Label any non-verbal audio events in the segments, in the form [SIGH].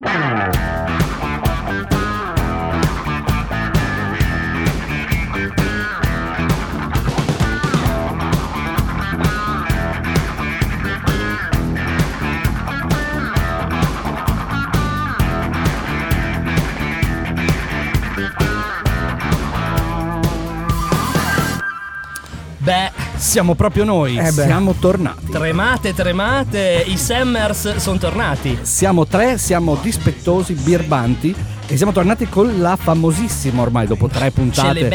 Beh, Siamo proprio noi, Eh siamo tornati. tremate, tremate, i Semmers sono tornati. Siamo tre, siamo dispettosi, birbanti e siamo tornati con la famosissima ormai dopo tre puntate.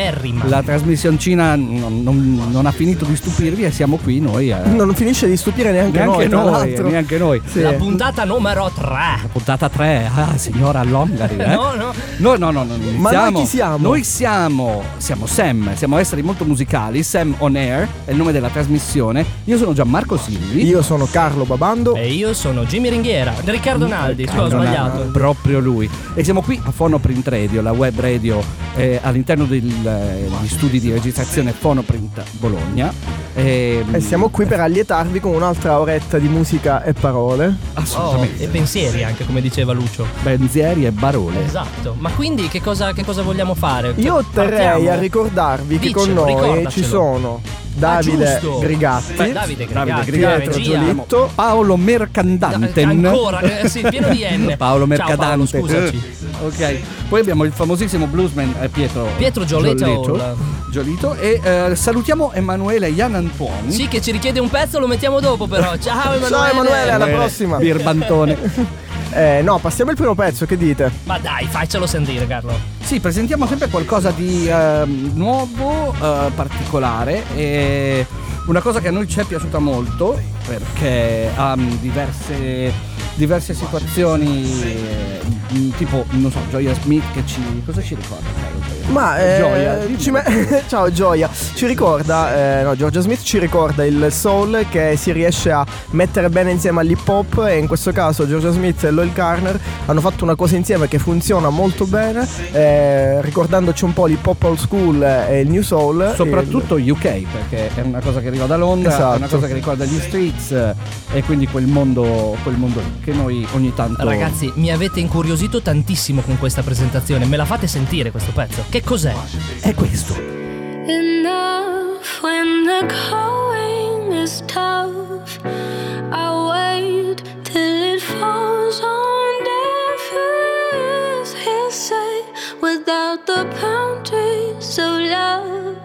La trasmissioncina non, non- non ha finito di stupirvi e siamo qui noi. a- Non finisce di stupire neanche, neanche noi, noi, neanche noi. Sì. La puntata numero 3. Puntata 3, ah signora Longari. Eh? No, no. No, no, no, no, Ma iniziamo. noi chi siamo? Noi siamo, siamo Sam, siamo esseri molto musicali. Sam On Air è il nome della trasmissione. Io sono Gianmarco Silvi. Io sono Carlo Babando. E io sono Jimmy Ringhiera. Riccardo Naldi, scusa, ho sbagliato. Proprio lui. E siamo qui a Fonoprint Radio, la web radio eh, all'interno del- eh, degli studi di registrazione Fonoprint Bologna. E, E siamo qui per allietarvi con un'altra oretta di musica e parole. Oh, Assolutamente. e pensieri anche, come diceva Lucio. Benzieri e Barone. Esatto. Ma quindi che cosa, che cosa vogliamo fare? Io Cioè, terrei partiamo? a ricordarvi che con noi ci sono Davide Ah. Grigatti, Beh, Davide Davide Grigatti, Grigatti, Pietro regia. Giolitto, Paolo Mercandanten. Ancora, eh, sì, pieno di N. [LAUGHS] Paolo Ciao, Mercadante. Paolo, scusaci. ok. Poi abbiamo il famosissimo bluesman eh, Pietro, Pietro Giolito. Giolito. E eh, salutiamo Emanuele Ian Antuoni. Sì, che ci richiede un pezzo, lo mettiamo dopo però. Ciao Emanuele. [LAUGHS] Ciao Emanuele, alla prossima. Birbantone. [LAUGHS] Eh, no, passiamo al primo pezzo, che dite? Ma dai, faccelo sentire, Carlo. Sì, presentiamo sempre qualcosa di ehm, nuovo, eh, particolare e una cosa che a noi ci è piaciuta molto perché ha mm, diverse, diverse situazioni, eh, tipo, non so, Gioia Smith che ci... cosa ci ricorda? Gioia? Ma eh, Gioia, dimmi. ci me- [LAUGHS] ciao Gioia, ci ricorda, eh, no, Georgia Smith ci ricorda il soul che si riesce a mettere bene insieme all'hip hop e in questo caso Georgia Smith e Lloyd Garner hanno fatto una cosa insieme che funziona molto bene, eh, ricordandoci un po' l'hip hop old school e il new soul. Soprattutto UK perché è una cosa che arriva da Londra, è una Esatto. cosa che ricorda gli streets eh, e quindi quel mondo, quel mondo che noi ogni tanto... Ragazzi, mi avete incuriosito tantissimo con questa presentazione. Me la fate sentire questo pezzo? Che cos'è? È questo. Enough when the going is tough. I wait till it falls on deaf ears. Hearsay without the boundaries of love.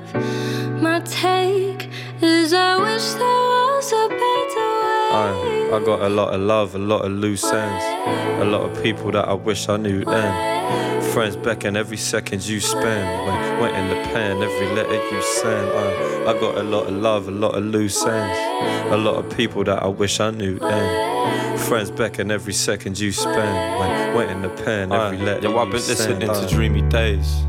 My take is I wish there was a better way. I, I got a lot of love, a lot of loose ends, a lot of people that I wish I knew then. Friends beckon every second you spend. When went in the pen, every letter you send. I, I got a lot of love, a lot of loose ends, a lot of people that I wish I knew then. Friends beckon every second you spend. When went in the pen, every uh, letter Yo, I've been listening I- to dreamy days.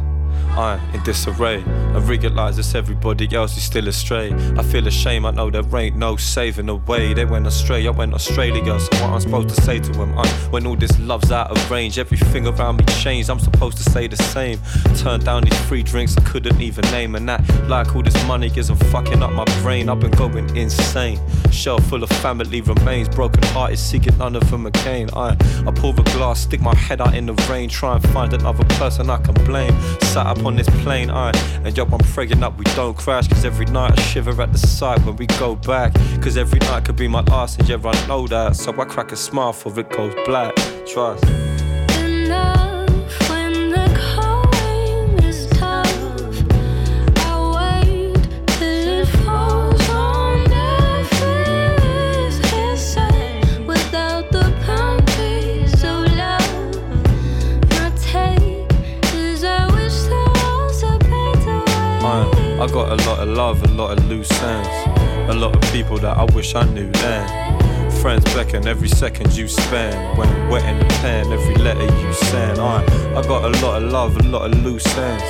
I in disarray. I realize it's everybody else is still astray. I feel ashamed, I know there ain't no saving the way. They went astray, I went Australia. So what I'm supposed to say to them? I, when all this love's out of range, everything around me changed. I'm supposed to say the same. Turn down these free drinks I couldn't even name, and that like all this money isn't fucking up my brain. I've been going insane. Shell full of family remains, broken hearted, seeking none of them again. I I pull the glass, stick my head out in the rain, try and find another person I can blame. Sat up on this plane, I and yo, I'm praying up we don't crash. Cause every night I shiver at the sight when we go back. Cause every night could be my last, and yeah, I know that. So I crack a smile for it goes black. Trust. Got a lot of love, a lot of loose ends, a lot of people that I wish I knew then. Friends beckon every second you spend. When wetting the pen, every letter you send. I, I got a lot of love, a lot of loose ends.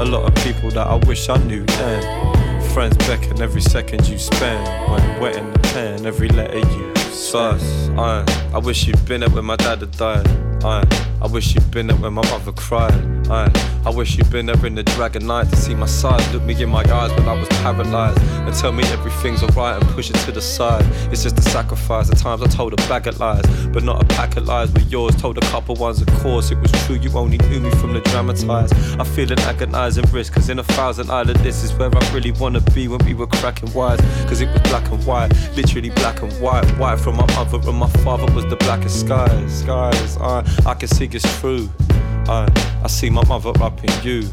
A lot of people that I wish I knew then. Friends beckon every second you spend. When wetting the pen, every letter you Sus, I, I wish you'd been there when my dad had died. I, I wish you'd been there when my mother cried. I, I wish you'd been there in the dragon night to see my side. Look me in my eyes when I was paralyzed and tell me everything's alright and push it to the side. It's just a sacrifice. At times I told a bag of lies, but not a pack of lies. With yours, told a couple ones, of course it was true. You only knew me from the dramatized. I feel an agonizing risk, cause in a thousand island, this is where I really wanna be when we were cracking wise. Cause it was black and white, literally black and white. White from my mother and my father was the blackest skies. Skies, I can see it's true. I, I see my mother up in you.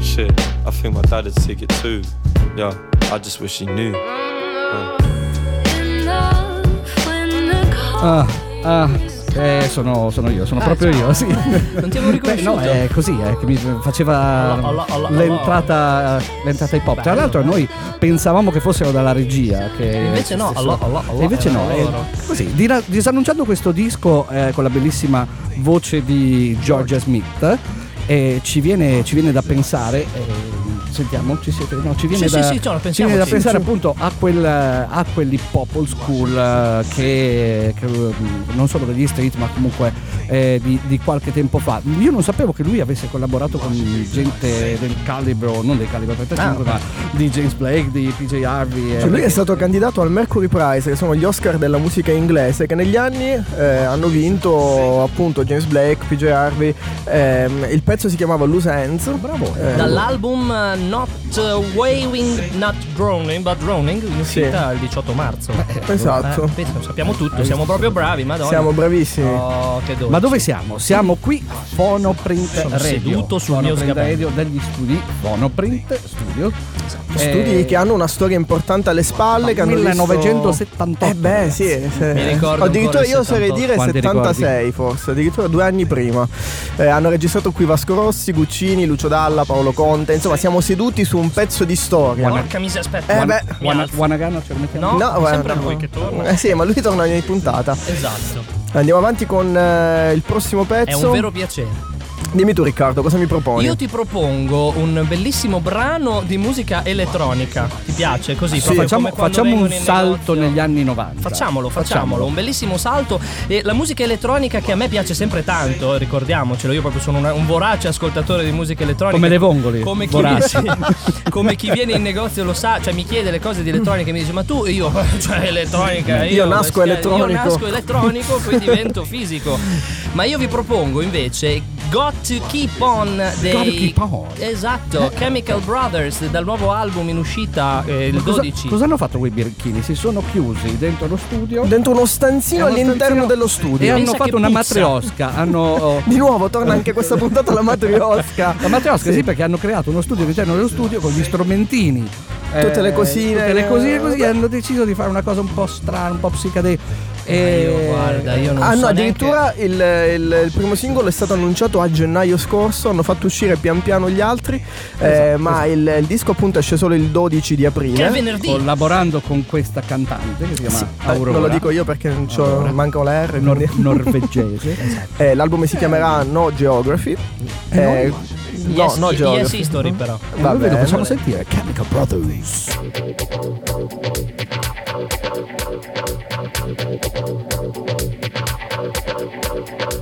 Shit, I think my dad would see it too. Yeah, I just wish he knew. Uh. In Ah, ah, eh, sono, sono io, sono Eh, proprio ciao. io, sì. [LAUGHS] Non ti avevo Beh, riconosciuto. no, è così, è che mi faceva Alla- alla- alla- l'entrata, l'entrata hip hop. Tra l'altro eh. noi pensavamo che fossero dalla regia. Che Invece no, E invece no, così. Disannunciando questo disco eh, con la bellissima voce di Georgia Smith, eh, ci, viene, ci viene da pensare. eh, Sentiamo, ci siete? No, ci viene Sì, da, sì, sì, cioè, ci viene da pensare appunto a, quel, a quell'hip hop old school eh, che, che, eh, non solo degli street ma comunque eh, di, di qualche tempo fa. Io non sapevo che lui avesse collaborato con gente del calibro, non del calibro 35, Ah, ma di James Blake, di PJ Harvey. eh, Cioè, lui è stato candidato al Mercury Prize, che sono gli Oscar della musica inglese, che negli anni eh, hanno vinto appunto James Blake, PJ Harvey. ehm, il pezzo si chiamava Loose Ends. Bravo. Eh, Dall'album eh, Not uh, Waving, Not Droning, but Droning, in uscita il 18 marzo. Esatto. Eh, penso, sappiamo tutto, siamo proprio bravi, madonna. Siamo bravissimi. Oh. Ma dove siamo? Siamo qui a Phonoprint Sono Radio. seduto sul mio sgabello. Radio degli studi Phonoprint Studio. Studi Eh, che hanno una storia importante alle spalle. che hanno visto- 1978. Eh beh, sì. se- Mi ricordo Addirittura io oserei 78. dire Quanti 76, forse, addirittura due anni prima. Eh, hanno registrato qui Vasco Rossi, Guccini, Lucio Dalla, Paolo Conte. Insomma, siamo seduti su un pezzo di storia. Porca miseria, aspetta. Eh beh. mi Wana-. Wanagano ce lo mettiamo? No, No, è sempre no. lui che torna. Eh sì, ma lui torna ogni puntata. Esatto. Andiamo avanti con eh, il prossimo È pezzo. un vero piacere. Dimmi tu, Riccardo, cosa mi proponi? Io ti propongo un bellissimo brano di musica elettronica. Ti piace così? Sì, facciamo, facciamo un salto negli anni 90. Facciamolo, facciamolo, un bellissimo salto. E la musica elettronica che a me piace sempre tanto, ricordiamocelo, io proprio sono una- un vorace ascoltatore di musica elettronica. Come le vongole, Come chi, [LAUGHS] come chi viene in [LAUGHS] negozio lo sa, cioè mi chiede le cose di elettronica e mi dice ma tu, io, [LAUGHS] cioè elettronica, io, Io nasco io elettronico." nasco elettronico, poi divento fisico. Ma io vi propongo invece Got to Keep On dei Gotta Keep On. Esatto, Chemical Brothers dal nuovo album in uscita eh, il Ma cosa, 12. cosa hanno fatto quei birichini? Si sono chiusi dentro lo studio. Dentro uno stanzino uno all'interno stanzino- dello E studio. hanno Pensa fatto una matriosca. Hanno. [LAUGHS] Di nuovo torna anche questa puntata la matriosca. La matriosca, sì. perché hanno creato uno studio all'interno dello studio con gli strumentini. Tutte le cosine. Tutte le cosine così e hanno deciso di fare una cosa un po' strana, un po' psicadelica. E io, guarda, io non Ah so no, neanche- addirittura il, il- il primo singolo è stato annunciato a gennaio scorso, hanno fatto uscire pian piano gli altri, eh, ma il, il disco appunto esce solo il 12 di aprile. Che è venerdì. collaborando con questa cantante che si chiama Eh, Aurora. non lo dico io perché non c'ho- manca la R. Nor- norvegese. [LAUGHS] Eh, l'album si chiamerà No Geography. Eh, no, Yes, no yes Geography. History però. Va Noi ve lo bene. facciamo sentire Chemical Brothers. Thank you.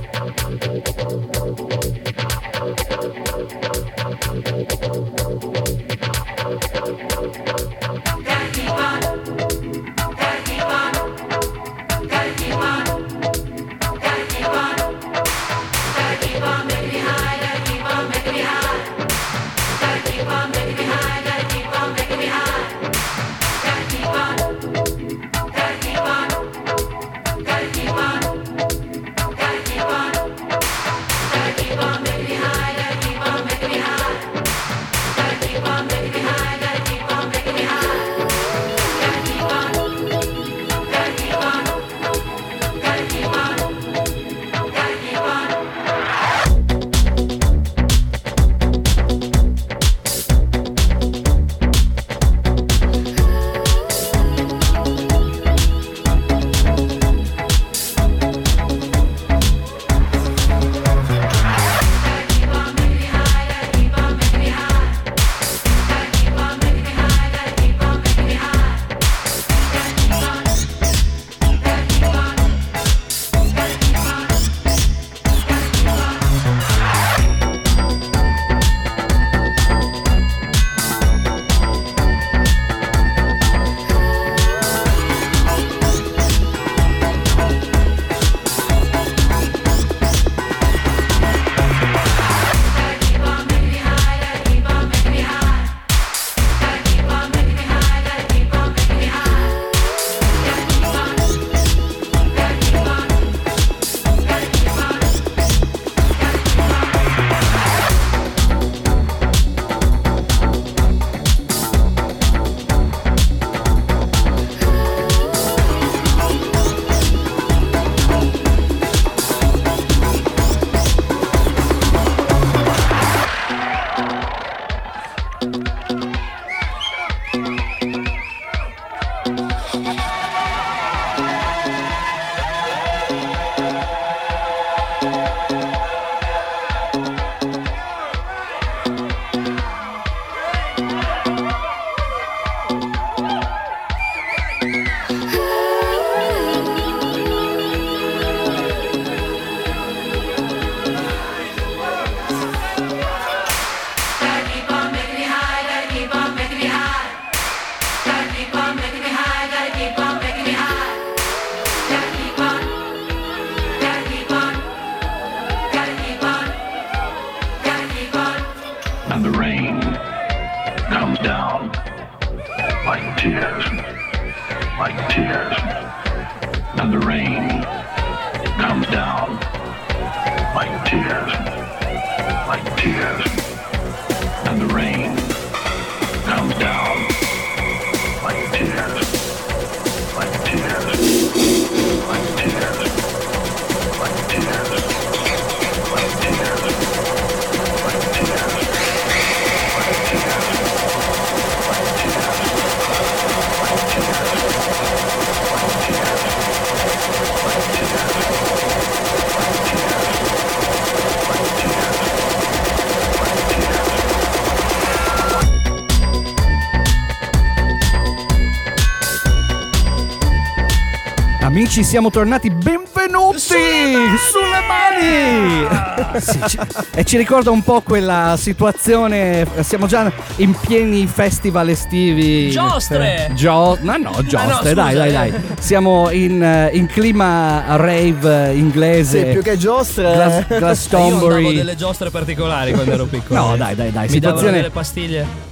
Amici, siamo tornati, benvenuti sulle mani! Sì, ci- e ci ricorda un po' quella situazione, siamo già in pieni festival estivi. Giostre! Gio- no, no, giostre, Ah, no, dai, dai, dai. Siamo in, eh, in clima rave inglese. Sì, più che giostre. Glas- Io Glastonbury. delle giostre particolari quando ero piccolo. No, dai, dai, dai, Mi davano situazione- delle pastiglie.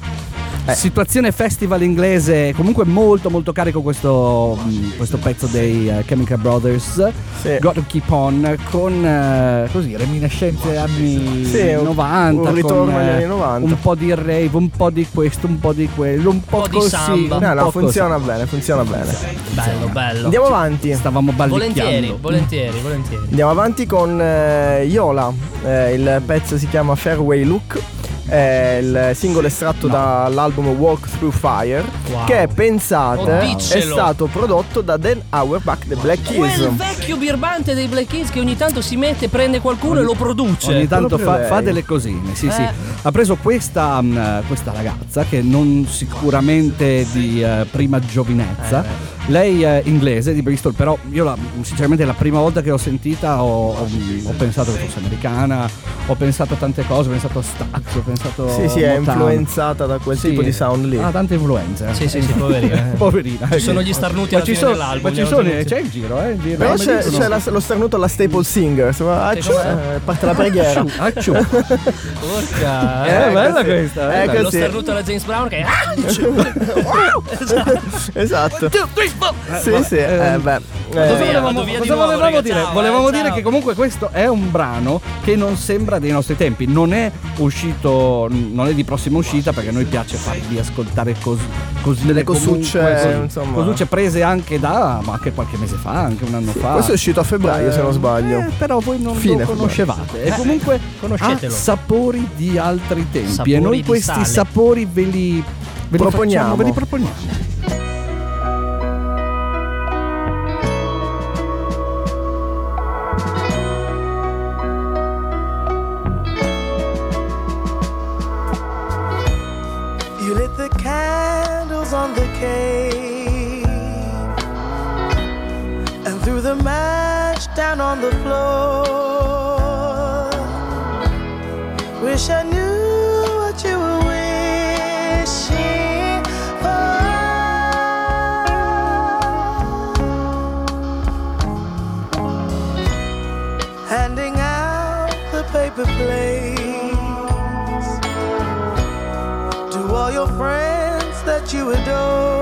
Situazione festival inglese, comunque molto molto carico questo, mh, questo pezzo dei eh, Chemical Brothers. Sì. Got to Keep On con eh, così reminiscenze anni Sì, un- 90 un ritorno con, agli eh, anni 90. un po' di rave un po' di questo un po' di quello un po', po' di così samba. un No, no, po' funziona così. bene, funziona bene. Bello, bello. Andiamo avanti. stavamo volentieri, ballicchiando volentieri, volentieri. Andiamo avanti con eh, Yola. Eh, il pezzo si chiama Fairway Look. È il singolo estratto dall'album Walk Through Fire. Wow. Che pensate Oh, è stato prodotto da Dan Auerbach The Black Keys. Quel vecchio birbante dei Black Keys che ogni tanto si mette, prende qualcuno e lo produce. Ogni tanto fa, fa delle cosine, sì, sì. Eh. Ha preso questa, mh, questa ragazza che non sicuramente di eh, prima giovinezza. Eh, Lei è inglese di Bristol, però io la- sinceramente la prima volta che l'ho sentita ho, ho- ho pensato che fosse americana, ho pensato a tante cose, ho pensato a Stax, ho pensato Sì, sì, a è influenzata da quel Sì, tipo di sound lì. Ha tante influenze. eh. Sì, sì, sì, poverina. [LAUGHS] Poverina. Ci sono gli starnuti Ma alla ci fine sono, dell'album, ma ci sono, c'è il giro, eh? Il giro. Però Come c'è, dicono? c'è la- lo starnuto alla Staple Singer. Insomma, ah, Che cioè, eh, parte la preghiera. Acciù, [LAUGHS] acciù. Porca. [LAUGHS] Eh, eh. bella così. questa. Eh, eh, Lo così. starnuto alla James Brown che esatto. Sì, sì. Eh, Eh, beh. Cosa eh, via, volevamo, vado via di cosa nuovo, volevamo raga, dire? ciao, volevamo eh, dire ciao. che comunque questo è un brano che non sembra dei nostri tempi, non è uscito, non è di prossima uscita perché a noi piace farvi ascoltare cos, così Delle cosucce, insomma. cosucce prese anche da, ma anche qualche mese fa, anche un anno fa. Questo è uscito a febbraio, se non sbaglio. Eh, però voi non Fine lo conoscevate. E comunque ha conoscetelo. sapori di altri tempi. Sapori e noi questi sale. sapori ve li, ve li Proponiamo. facciamo, ve li proponiamo. You lit the candles on the cave and threw the match down on the floor. Wish I knew what you were wishing for. Handing out the paper plates to adore.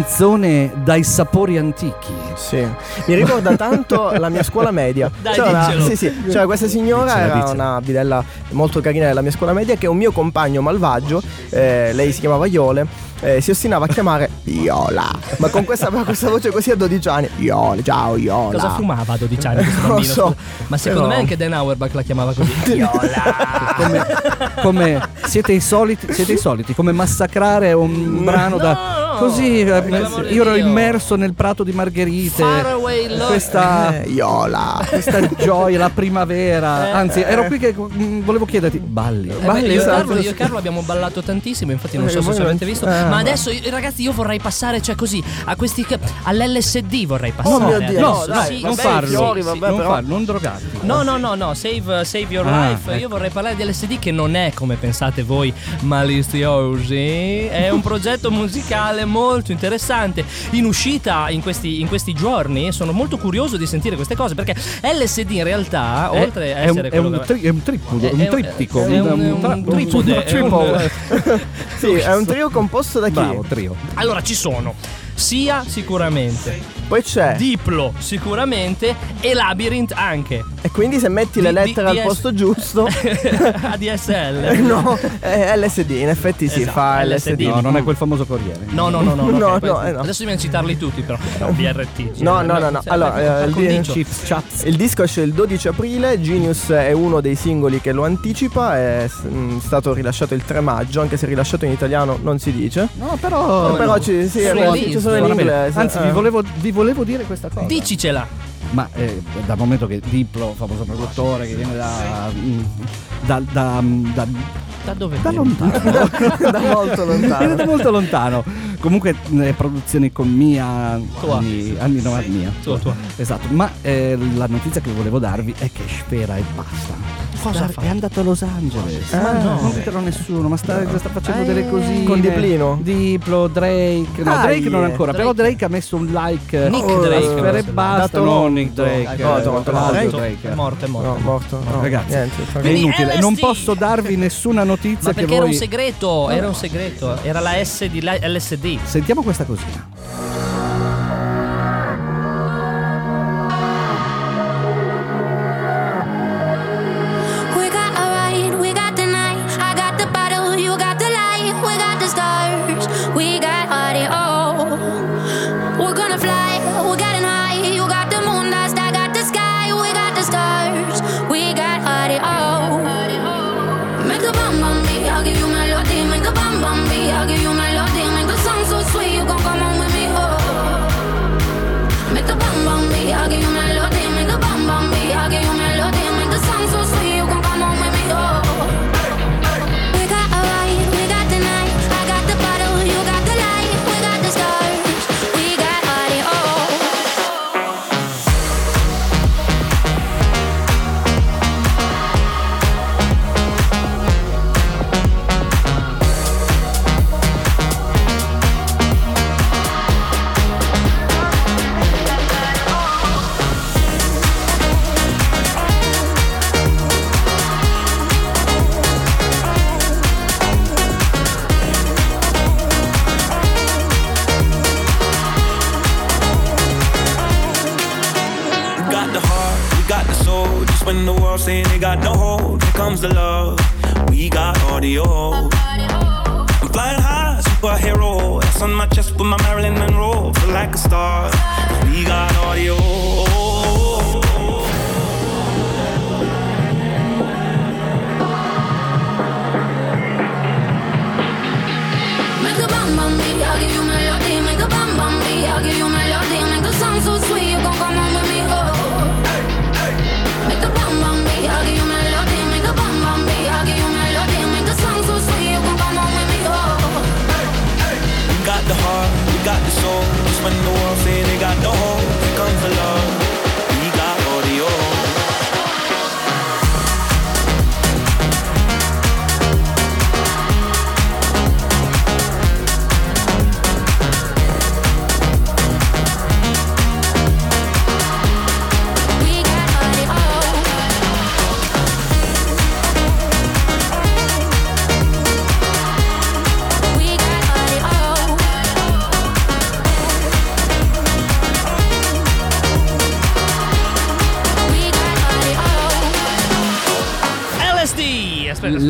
Canzone dai sapori antichi. Sì, mi ricorda tanto la mia scuola media. Dai, C'era- diccelo. sì, sì, c'era questa signora, Diccela, era diccela. una bidella molto carina della mia scuola media, che un mio compagno malvagio, eh, lei si chiamava Iole, eh, si ostinava a chiamare Iola. Ma con questa, questa voce così a 12 anni, Iole, ciao Iola. Cosa fumava a 12 anni questo Non lo bambino? so. Ma secondo Però- me anche Dan Auerbach la chiamava così. [LAUGHS] Come, come siete, i soliti, siete i soliti, come massacrare un brano da. Così, eh, io ero immerso nel prato di margherite. Away love. Questa, Eh, Iola. questa [LAUGHS] gioia, la primavera. Eh, Anzi, ero qui che mm, volevo chiederti, balli. Eh beh, Balli, io, e esatto. Carlo, io e Carlo abbiamo ballato tantissimo, infatti non Eh, so se avete visto. eh, ma adesso, io- ragazzi, io vorrei passare, cioè così, a questi. all'LSD vorrei passare. Oh mio Dio, No, no, dai, sì, non farlo. fiori, sì. vabbè, non però- farlo, non drogarti. No, no, no, no, save, save your Ah, life. ecco. Io vorrei parlare di LSD che non è come pensate voi maliziosi. È un progetto musicale molto interessante. In uscita in questi, in questi giorni sono molto curioso di sentire queste cose perché LSD in realtà, È- oltre a è, un, essere è, un che- tri- è un triptico, È- un triptico, è un- un, un tripode, è un- [LAUGHS] Sì, è un trio composto da chi? Bravo, trio. Allora ci sono sia sicuramente, Poi c'è. Diplo sicuramente e Labyrinth anche. E quindi se metti le lettere di al posto giusto. [LAUGHS] ADSL. [LAUGHS] no, è LSD, in effetti si Esatto, fa LSD. LSD. No, non è quel famoso Corriere. No, no, no, no. No, ok, [LAUGHS] poi- no, eh, no. Adesso dobbiamo citarli tutti, però. No, BRT. No, no, no, no. Cioè, Allora, eh, il condicio. Chips, chats. Il disco esce il 12 aprile, Genius è uno dei singoli che lo anticipa, è mh, stato rilasciato il 3 maggio, anche se rilasciato in italiano non si dice. No, però. Eh, però ci, sì, ci sono in inglese. Anzi, eh. vi volevo, vi volevo dire questa cosa. Dicicela. Ma eh, dal momento che Diplo, famoso produttore, che viene da. da, da, da, Da dove da lontano. [LAUGHS] da molto lontano. Da molto lontano. Comunque, le produzioni con Mia. Tua. Anni, anni 90 Mia. Tua, tua. Esatto. Ma eh, la notizia che volevo darvi è che Sfera e basta. Cosa fa? È andato a Los Angeles. Ah, no. Non ditelo a nessuno, ma sta, sta facendo Eh, delle cosine. con Diplino? Diplo, Drake. No, Ah, Drake non ancora. Drake. Però Drake ha messo un like. Nick oh, Drake, Sfera e basta. Non Nick Drake. No, Toronto, Claudio Drake. È morto, è morto. No, morto. No, Ragazzi, niente. È inutile, LSD. non posso darvi nessuna Ma notizia che perché era un voi. segreto, era un segreto, era la S di la- LSD. Sentiamo questa cosina.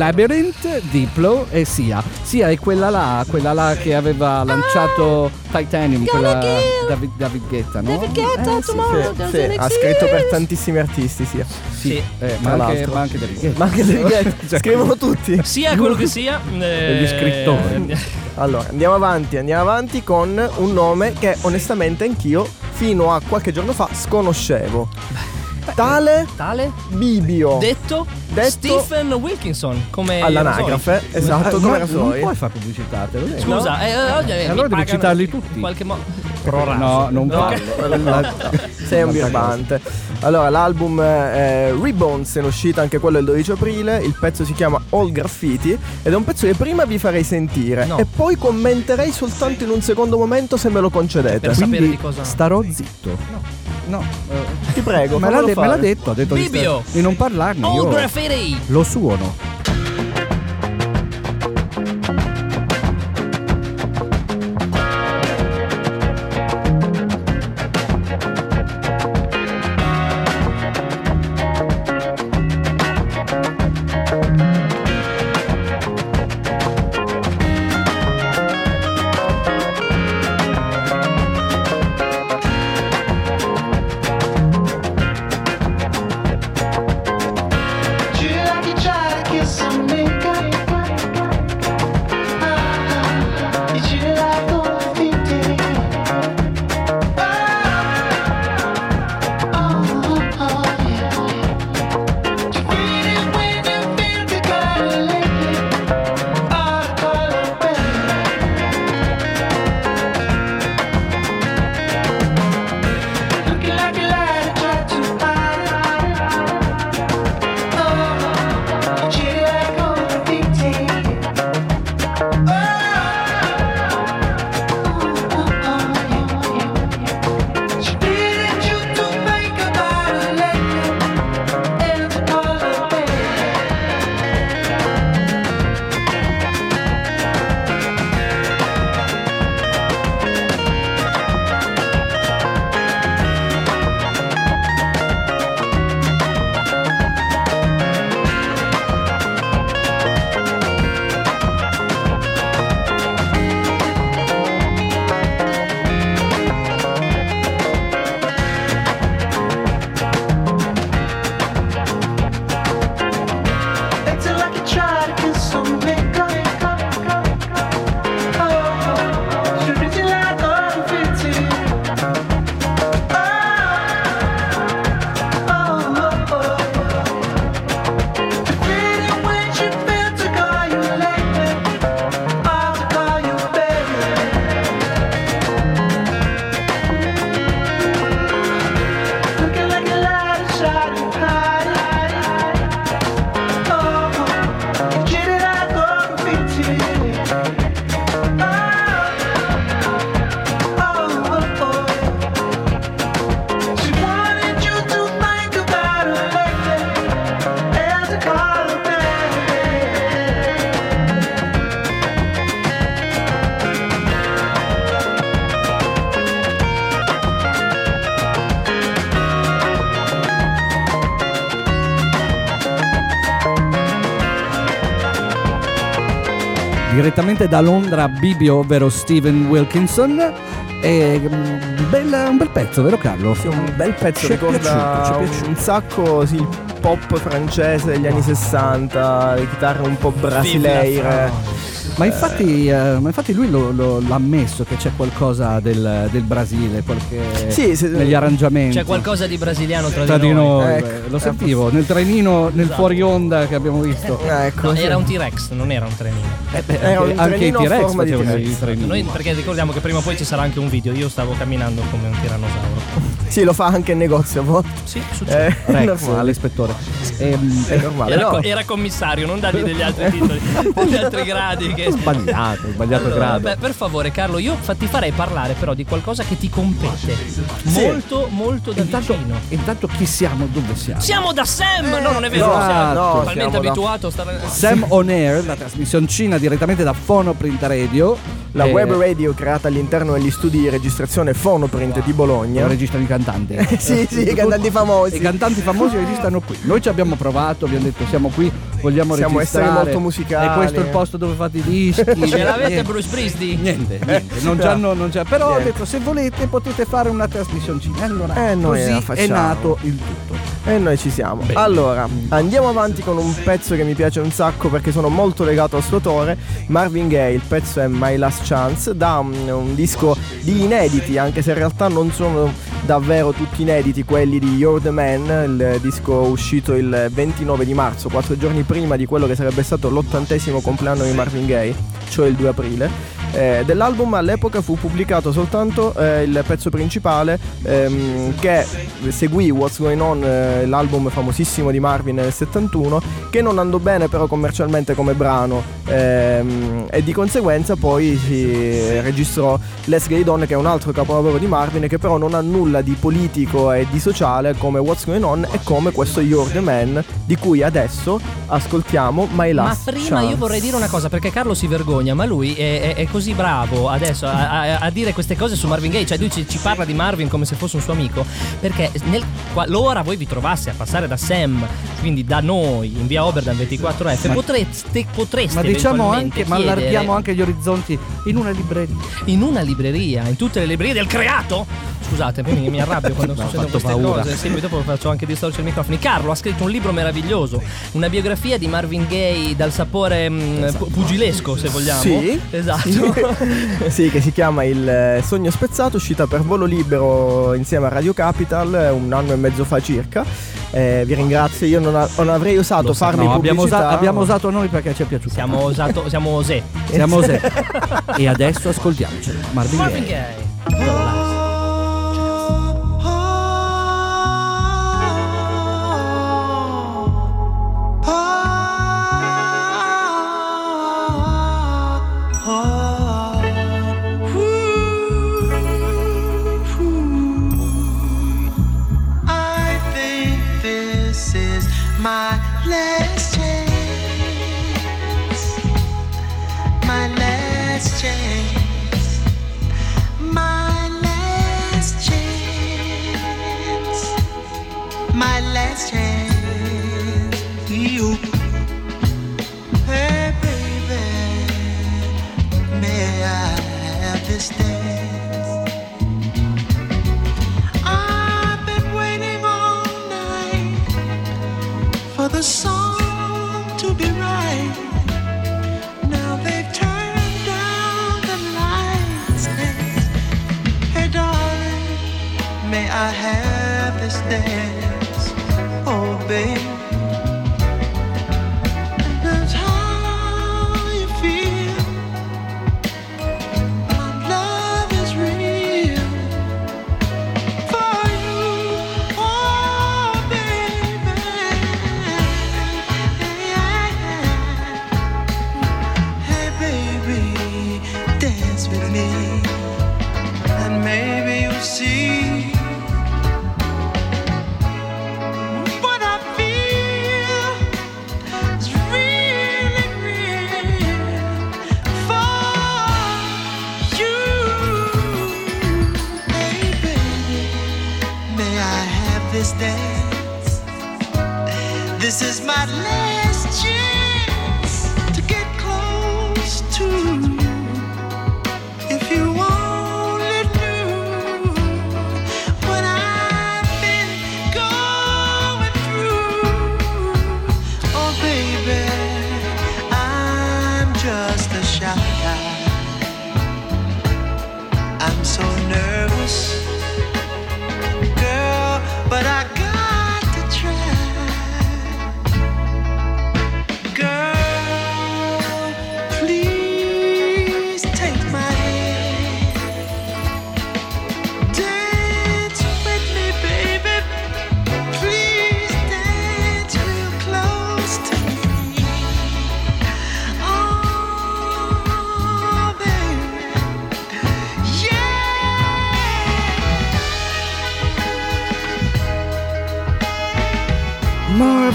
Labyrinth, Diplo e Sia. Sia è quella là, quella là che aveva lanciato Titanium, quella David, David Guetta, no? Sì, sì, ha scritto per tantissimi artisti, sì. Sì, eh, ma, anche, ma anche David Guetta. Ma anche David Guetta, [LAUGHS] Cioè, scrivono tutti. Sia quello che sia. eh, Degli scrittori. [LAUGHS] Allora, andiamo avanti, andiamo avanti con un nome che onestamente anch'io fino a qualche giorno fa sconoscevo. Tale Tale? Bibio. Detto? Detto- Stephen Wilkinson. Come All'anagrafe, esatto, Ma- come era non puoi fare pubblicità, te lo dico. Scusa, eh, eh, oggi, eh, mi allora devi citarli tutti. In qualche modo. No, non Ok. vale. [LAUGHS] Sei un birbante. Allora, l'album eh, Rebounds è in uscita anche quello il 12 aprile. Il pezzo si chiama All Graffiti ed è un pezzo che prima vi farei sentire No. e poi commenterei soltanto in un secondo momento se me lo concedete. Per sapere Quindi di cosa. starò zitto. No, eh, Ti prego, me, l'ha de- me l'ha detto, ha detto di, Bibio. sta- di non parlarne. Io lo suono. Direttamente da Londra, Bibio, ovvero Steven Wilkinson. E, mm, bel- un bel pezzo, vero Carlo? Sì, un bel pezzo, Ci è piaciuto, ci è piaciuto. un sacco sì, il pop francese degli anni 60, le chitarre un po' brasileire. Ma infatti, eh, ma infatti lui lo- lo- l'ha ammesso che c'è qualcosa del, del Brasile, qualche, Sì, se- negli arrangiamenti. C'è qualcosa di brasiliano tra, tra di noi. Ecco. beh, lo sentivo nel trenino, nel fuori onda che abbiamo visto. Ah, ecco, No, sì. era un T-Rex, non era un trenino. Eh, beh, Era un anche, anche i T-Rex facevano i trenini. Noi perché ricordiamo che prima o poi ci sarà anche un video. Io stavo camminando come un tirannosauro. Sì, lo fa anche in negozio a volte. Sì, succede. Eh, è Rex, normale. l'ispettore. Ehm, È normale. Era, no. era commissario, non dargli degli altri titoli, [LAUGHS] degli altri gradi. Che... sbagliato, sbagliato Allora, grado. beh, per favore, Carlo, io ti farei parlare però di qualcosa che ti compete. Sì. Molto, molto da intanto, vicino. intanto chi siamo? Dove siamo? Siamo da Sam! No, non è vero, no, siamo no, totalmente siamo da- abituato a stare. Sam On Air, la trasmissioncina direttamente da Phonoprint Radio. La Eh, web radio creata all'interno degli studi di registrazione Phonoprint di Bologna. Dove registrano i cantanti. [LAUGHS] Sì, sì, i cantanti famosi. I cantanti famosi esistono qui. Noi ci abbiamo provato, abbiamo detto siamo qui, vogliamo Siamo registrare. esseri molto musicali. E questo è il posto dove fate i dischi. Ce l'avete Niente. Bruce Springsteen? Niente, [LAUGHS] niente, non c'è, non c'è. Però Niente. ho detto se volete potete fare una trasmissioncina. Allora, Eh, così è nato il tutto. E noi ci siamo. Allora, andiamo avanti con un pezzo che mi piace un sacco perché sono molto legato al suo autore, Marvin Gaye. Il pezzo è My Last Chance, da un, un disco di inediti, anche se in realtà non sono davvero tutti inediti quelli di You're the Man, il disco uscito il 29 di marzo, quattro giorni prima di quello che sarebbe stato l'ottantesimo compleanno di Marvin Gaye, cioè il 2 aprile. Eh, dell'album all'epoca fu pubblicato soltanto eh, il pezzo principale ehm, che seguì What's Going On, eh, l'album famosissimo di Marvin nel 71, che non andò bene però commercialmente come brano ehm, e di conseguenza poi si registrò Let's Get It On che è un altro capolavoro di Marvin che però non ha nulla di politico e di sociale come What's Going On e come questo You're the Man di cui adesso ascoltiamo My Ma Last prima Chance. io vorrei dire una cosa perché Carlo si vergogna, ma lui è, è- è così bravo adesso a, a- a dire queste cose su Marvin Gaye, cioè lui ci, ci parla di Marvin come se fosse un suo amico, perché nel, qualora voi vi trovasse a passare da Sam, quindi da noi in via Oberdan 24F, Ma- potreste, potreste Ma diciamo anche, ma chiedere allarghiamo anche gli orizzonti in una libreria. in una libreria, in tutte le librerie del creato. Scusate, mi, mi arrabbio quando [LAUGHS] ha succedono queste paura. cose. Sì, poi dopo faccio anche distorcere i microfoni. Carlo ha scritto un libro meraviglioso, una biografia di Marvin Gaye dal sapore mm, pu- pugilesco, se vogliamo. Sì. Esatto. [LAUGHS] sì, che si chiama Il Sogno Spezzato, uscita per volo libero insieme a Radio Capital eh, un anno e mezzo fa circa. Eh, vi ringrazio, io non, a- non avrei osato so, farmi No, abbiamo, pubblicità. usa- abbiamo usato noi perché ci è piaciuto. Siamo osato, siamo osè. Siamo Osè. [LAUGHS] e adesso ascoltiamocelo. Marvin, Marvin Gaye. Gaye. My last chance. My last chance. My last chance. My last chance. You. Hey, baby. May I have this? May I have this dance? Oh, babe. Just a shy guy. I'm so nervous,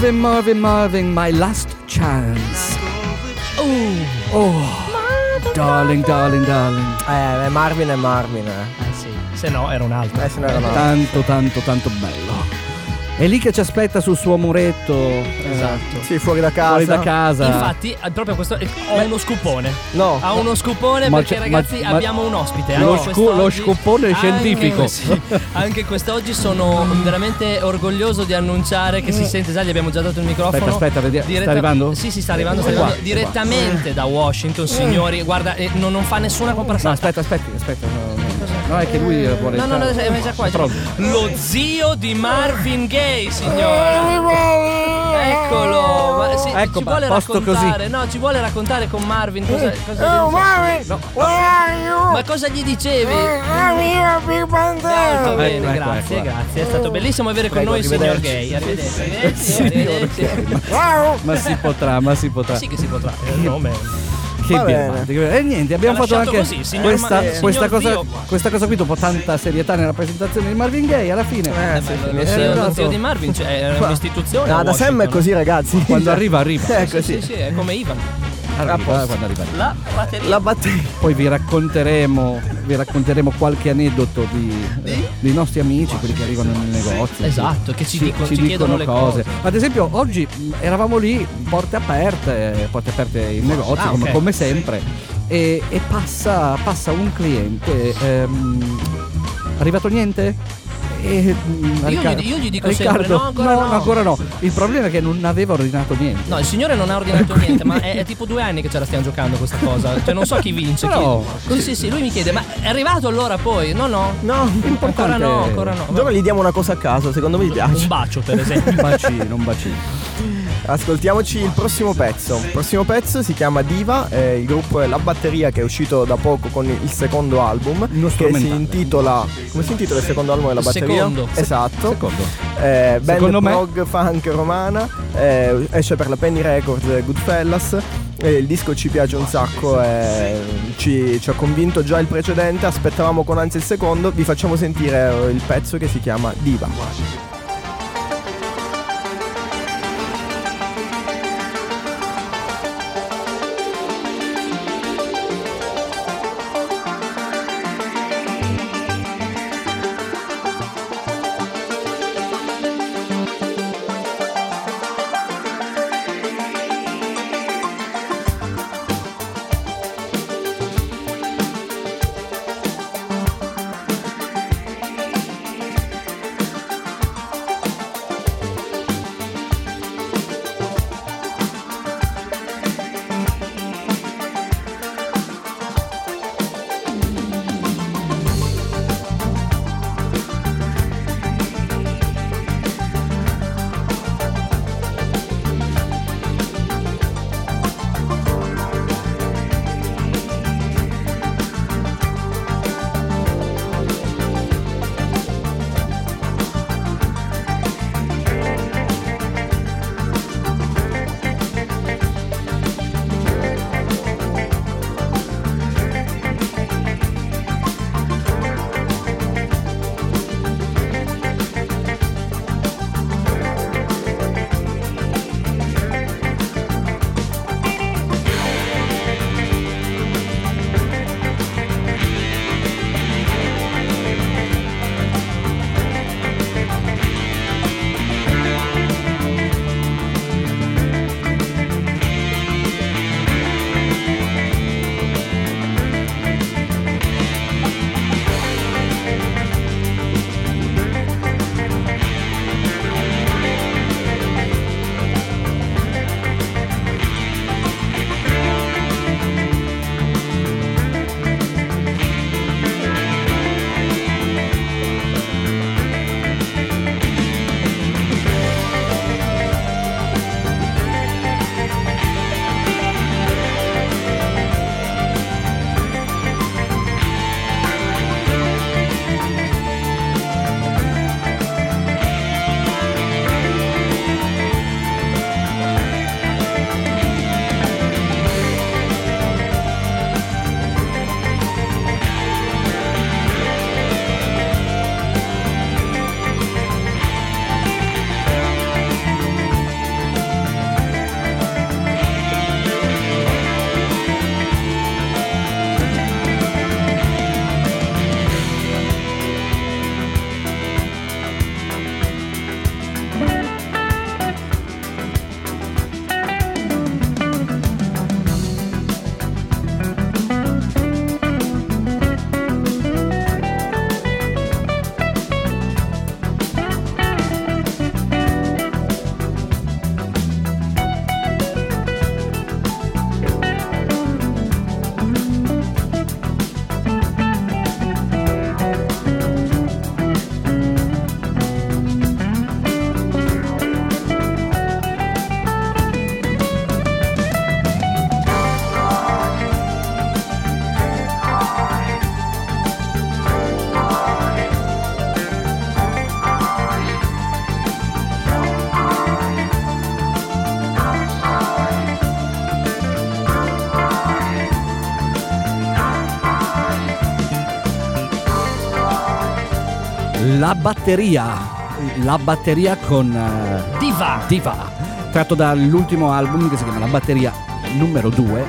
Marvin, Marvin, Marvin, my last chance. Oh, oh. Darling, darling, darling. Eh, Marvin è Marvin. Eh. Eh sì, se no era un altro. Eh, se no era una- Tanto, tanto, tanto bello. È lì che ci aspetta sul suo muretto. Esatto. Sì, fuori da casa. Fuori da casa. Infatti, eh, proprio questo eh, ho uno scupone. No. Ha uno scupone Ma perché ragazzi ma- abbiamo un ospite. Lo anche scu- lo scupone Anche- scientifico. [LAUGHS] sì, anche quest'oggi sono veramente orgoglioso di annunciare che si sente già, gli abbiamo già dato il microfono. Aspetta, aspetta, vediamo. Diretta- Sta arrivando? Sì, sì, sta arrivando, sta qua, arrivando qua. direttamente da Washington, signori. Guarda, eh, non, non fa nessuna No, comparsata. aspetta, aspetta, aspetta. No, no, no, è che lui eh, vuole. No, no, no, è già qua. Pronto. Lo zio di Marvin Gaye, signora. Eccolo. Ma sì, Ecco, ci vuole posto raccontare. No, ci vuole raccontare con Marvin cosa, cosa Ma cosa gli dicevi? Molto bene, Ecco, ecco, grazie, ecco. grazie. È stato bellissimo avere con Prego, noi il signor. Gay. Arrivederci. Arrivederci. arrivederci. Ma si potrà, ma si potrà. Sì che si potrà. È il nome. Che Va bene. E niente, abbiamo fatto anche così, signor questa, Ma- eh, questa cosa, questa cosa qui dopo tanta serietà nella presentazione di Marvin Gaye alla fine. Eh, sì, Lo finisce. zio- lo zio di Marvin cioè, è [LAUGHS] un'istituzione. No, da Sam è così, ragazzi. Quando arriva, arriva. [LAUGHS] È Sì, così. sì, sì, è come Ivan. Arriva, quando arriva. La batteria. La batteria. Poi vi racconteremo, vi racconteremo qualche aneddoto di, eh, dei nostri amici, quelli che arrivano nel negozio. Esatto, che ci dicono- ci chiedono le cose. Ad esempio, oggi mh, eravamo lì, porte aperte, porte aperte in negozio, Ah, come, ok. come sempre, e, e passa, passa un cliente. ehm, arrivato niente? E, mh, Io gli- io gli dico sempre, no, ancora no. ancora no. Il problema è che non aveva ordinato niente. No, il signore non ha ordinato [LAUGHS] niente, ma è, è tipo due anni che ce la stiamo giocando questa cosa. Cioè, non so chi vince. Però, chi... Sì, sì, sì, lui mi chiede, ma è arrivato allora poi? No, no. No, Ancora no, ancora no. Giorno gli diamo una cosa a caso, secondo me gli Un piace. bacio, per [LAUGHS] esempio. Un bacino, un bacino. Ascoltiamoci il prossimo pezzo. Il prossimo pezzo si chiama Diva, eh, il gruppo è La Batteria che è uscito da poco con il secondo album Uno che si intitola Come si intitola il secondo album della Batteria? Secondo. Esatto. Secondo. Eh, band Secondo me- prog funk romana, eh, esce per la Penny Records Goodfellas. eh, il disco ci piace un sacco, eh, ci, ci ha convinto già il precedente, aspettavamo con ansia il secondo, vi facciamo sentire il pezzo che si chiama Diva. Diva, La batteria, la batteria con eh, Diva. Diva, tratto dall'ultimo album che si chiama La batteria numero 2,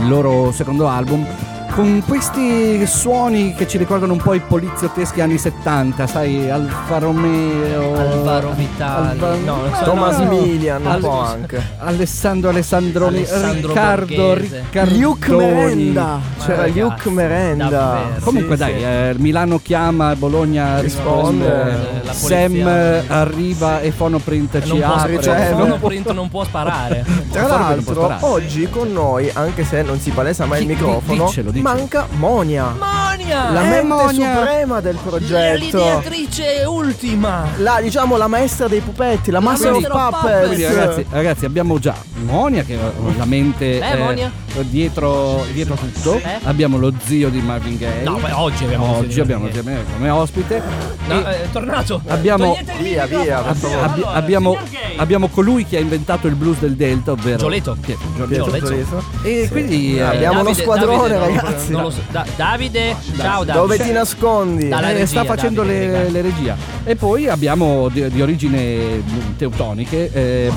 il loro secondo album. Con questi suoni che ci ricordano un po' i poliziotteschi anni 70, sai, Alfa Romeo, Alvaro Vitali. Alva- No, so, Thomas no. Milian un Al- po' anche. Alessandro Alessandroni, Alessandro Riccardo Borghese. Riccardoni. Luke Merenda. C'era ragazzi, Luke Merenda. davvero. Comunque Sì, dai, sì. eh, Milano chiama, Bologna Risponde. risponde, La Sam eh, arriva e Fonoprint ci apre. Cioè, non, no. Print non può sparare. Tra l'altro, sparare. oggi con noi, anche se non si palesa mai il microfono, diccelo, diccelo. manca Monia. Monia! La Eh, mente Monia. suprema del progetto. L'ideatrice ultima. La, diciamo, la maestra dei pupetti, la master of master of puppets. Quindi ragazzi, ragazzi, abbiamo già Monia che è la mente Eh, Monia? Dietro, dietro tutto. Eh? Abbiamo lo zio di Marvin Gaye. No, beh, oggi abbiamo Oggi abbiamo Marvin come, come ospite. No, E è tornato. Abbiamo- Via, via, abbi- Allora, abbiamo, abbiamo colui che ha inventato il blues del Delta, ovvero Gioletto. Pietro Gioletto. Gioletto. Torreso. E quindi eh, Abbiamo uno Davide- squadrone, Davide, ragazzi. non lo so. Da- Davide, ciao Davide. Dove ti nascondi? Dalla eh, regia, sta facendo Davide, le, le regia. E poi abbiamo di, di origine teutoniche, eh,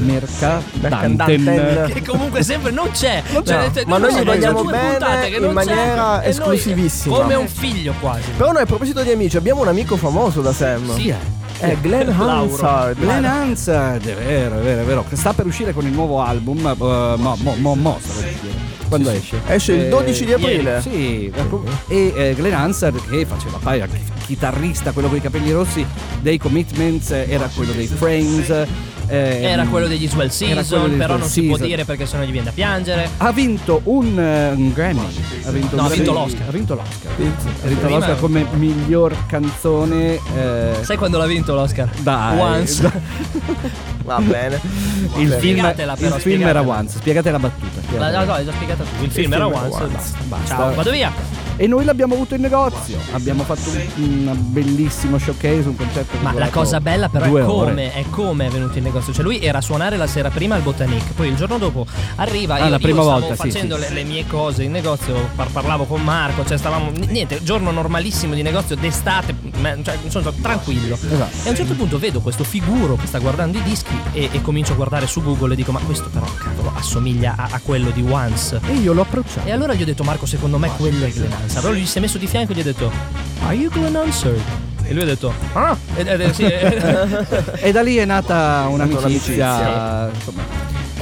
Mercadanten. Mercadanten. Che comunque sempre non c'è. No, Cioè, ma noi gli vogliamo bene in maniera esclusivissima. Come un figlio quasi. Però noi a proposito di amici abbiamo un amico famoso da Sam. Sì. È Glenn. Hansard. Glenn Hansard, è vero, è vero, è vero, che sta per uscire con il nuovo album, eh, mo, mo, mo, mo Quando esce? Esce il 12 di aprile. Sì, ecco. e eh, Glenn Hansard che faceva poi chitarrista, quello con i capelli rossi dei Commitments, eh, era quello dei Frames. eh, Era quello degli Swell quello Season, dei però non si può dire perché sennò gli viene da piangere. Ha vinto un, eh, un Grammy. Ha vinto, No, un ha vinto l'Oscar. Ha vinto l'Oscar. Ha vinto l'Oscar come miglior canzone. eh, Sai quando l'ha vinto l'Oscar? dai. Once. [LAUGHS] Va bene. [LAUGHS] Il film, Spiegatela però, il film era. Once. Spiegate la battuta. La, no, no, hai già spiegato tu. Il film era film era Once. Basta. Ciao, vado via. E noi l'abbiamo avuto in negozio. Abbiamo fatto un, un bellissimo showcase, un concerto. Ma la cosa bella però è come, è come è venuto in negozio. Cioè lui era a suonare la sera prima al Botanique, poi il giorno dopo arriva Ah, io, la prima io stavo volta, sì, facendo sì. Le, le mie cose in negozio, par- parlavo con Marco, cioè stavamo niente, giorno normalissimo di negozio d'estate, cioè sono tranquillo. Esatto. E a un certo punto vedo questo figuro che sta guardando i dischi e, e comincio a guardare su Google e dico "Ma questo però cavolo assomiglia a, a quello di Once". E io l'ho approcciato. E allora gli ho detto Marco, secondo me quello è Glenn Hansard. Allora lui si è messo di fianco e gli ho detto Are you Glenn Hansard? E lui ha detto Ah! Ed- ed- [LAUGHS] sì, E da lì è nata un'amicizia. un'amicizia. Insomma,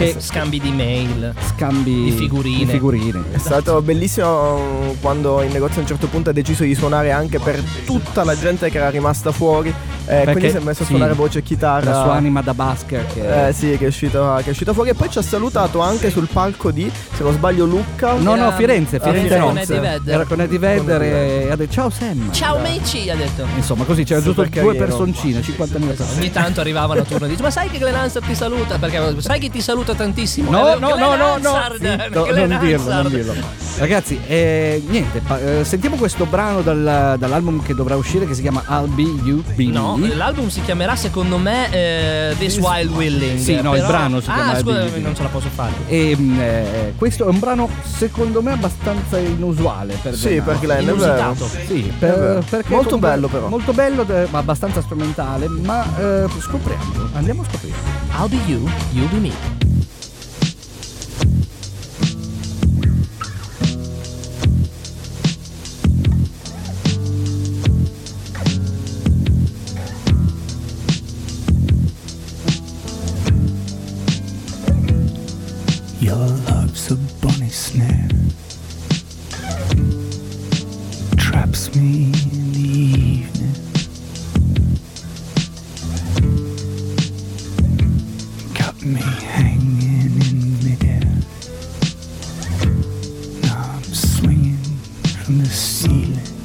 che scambi di mail. scambi Di figurine. di figurine. È stato bellissimo mm, quando in negozio a un certo punto ha deciso di suonare anche per tutta la gente che era rimasta fuori. eh, quindi si è messo a sì, suonare voce e chitarra. La sua anima da Basker che Eh sì, che è, uscito, che è uscito fuori. E poi ci ha salutato anche sul palco di, se non sbaglio, Lucca. No, no, Firenze, Firenze Era con Eddie Vedder. Era con Eddie Vedder e ha detto ciao Sam. Ciao amici, ha detto. Insomma, così c'era giusto due personcine, 50.000 persone. Ogni tanto arrivavano a turno e dice Ma sai che Glenn Hansard ti saluta? Perché sai che ti saluta tantissimo? No, no, no, no, no, Zitto, non dirlo, non dirlo. Ragazzi, eh, niente, pa- eh, sentiamo questo brano dal- dall'album che dovrà uscire che si chiama I'll Be You Be No, l'album si chiamerà secondo me eh, This Wild Willing. Sì, no, il però- brano si chiama Ah, scusa, You. non ce la posso fare. E mm, eh, questo è un brano secondo me abbastanza inusuale per Sì, Glenn per Hansard. Glenn, è vero. Sì, per- perché Molto comunque- bello, però. Molto bello, ma abbastanza strumentale, ma eh, scopriamolo, andiamo a scoprire. I'll be you, you'll be me. Snare. Traps me in the evening. Got me hanging in midair. Now I'm swinging from the ceiling.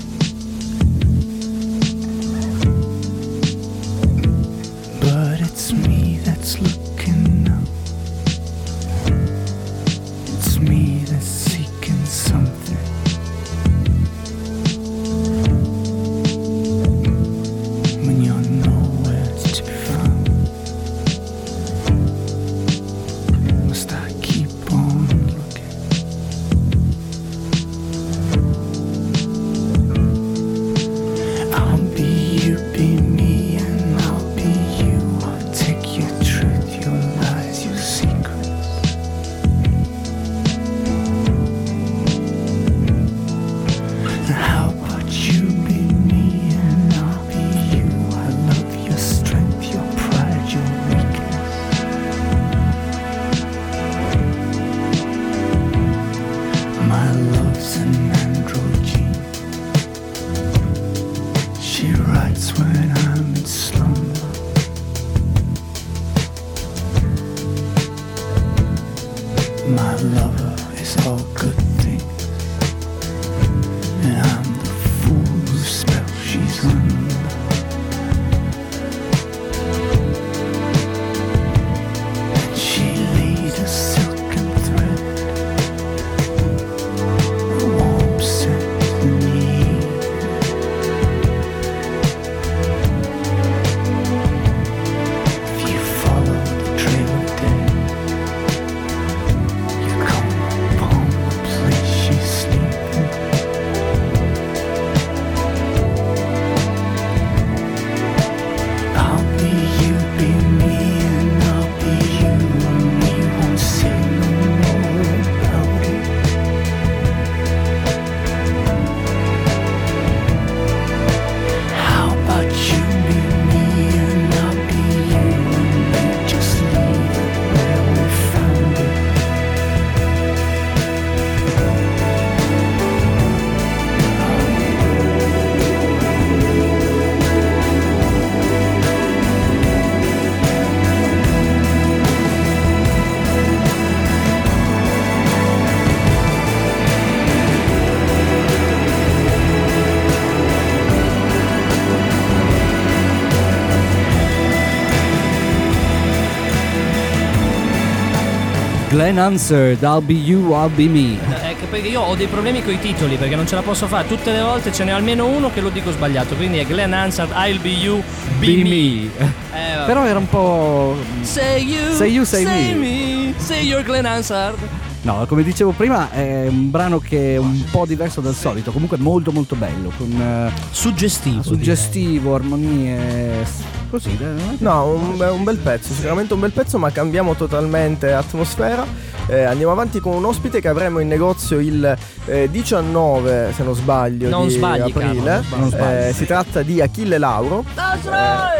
Glenn Answered, I'll be you, I'll be me. Eh, che perché io ho dei problemi con i titoli perché non ce la posso fare. Tutte le volte ce n'è almeno uno che lo dico sbagliato. Quindi è Glenn Hansard, I'll be you, be, Be me. me. Eh. [LAUGHS] Però era un po'. Say you, Say you, say me. me. Say you're Glenn Hansard. No, come dicevo prima, è un brano che è un po' diverso dal solito, comunque molto molto bello, con eh, Suggestivo. suggestivo, armonie, così. No, un, un bel pezzo, sicuramente un bel pezzo, ma cambiamo totalmente atmosfera. Eh, andiamo avanti con un ospite che avremo in negozio il eh, 19, se non sbaglio, Non di sbagli, aprile. non sbagli. Eh, si tratta di Achille Lauro.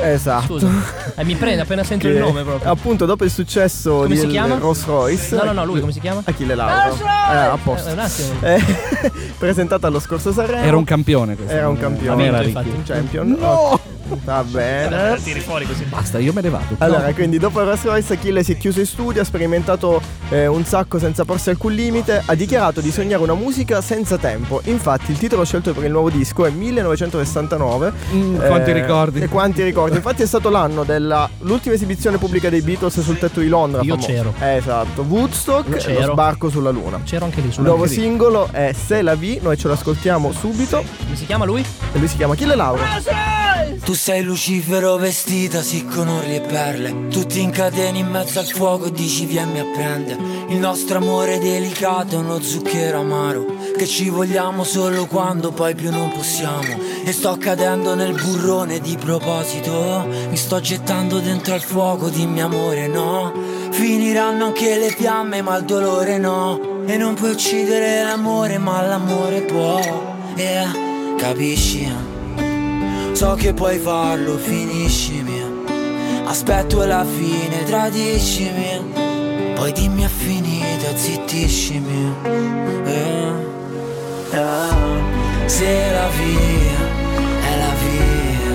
Eh, esatto. Scusa. Eh, mi prende appena sento il Che, nome proprio. Appunto, dopo il successo Come chiama? Rolls Royce. No, no, no, lui come si chiama? Achille Lauro. Eh, a posto. Eh, un attimo. Eh, [LAUGHS] presentata allo scorso Sanremo. Era un campione questo. Era un campione. non era Un champion. No! Va bene. Tiri fuori così. Basta, io me ne vado. Allora, quindi dopo il Rolls Royce Achille si è chiuso in studio, ha sperimentato eh, un sacco senza porsi alcun limite, ha dichiarato di sognare una musica senza tempo. Infatti il titolo scelto per il nuovo disco è 1969. Mm, quanti ricordi. E quanti ricordi. Infatti è stato l'anno dell'ultima esibizione pubblica dei Beatles sul tetto di Londra. Io famoso. c'ero. Eh, esatto. Woodstock, Io lo sbarco sulla luna. C'ero anche lì Il sulla nuovo anche lì. singolo è Se la V, noi ce l'ascoltiamo subito. Come si chiama lui? E lui si chiama Achille Lauro. Tu sei Lucifero vestita sì con orli e perle Tutti in catene in mezzo al fuoco dici vieni a prendere. Il nostro amore delicato è uno zucchero amaro Che ci vogliamo solo quando poi più non possiamo. E sto cadendo nel burrone di proposito. Mi sto gettando dentro al fuoco dimmi amore no? Finiranno anche le fiamme ma il dolore no. E non puoi uccidere l'amore ma l'amore può. Yeah, capisci? So che puoi farlo, finiscimi. Aspetto la fine, tradiscimi. Poi dimmi è finita, zittiscimi. Eh, eh. Se la via è la via.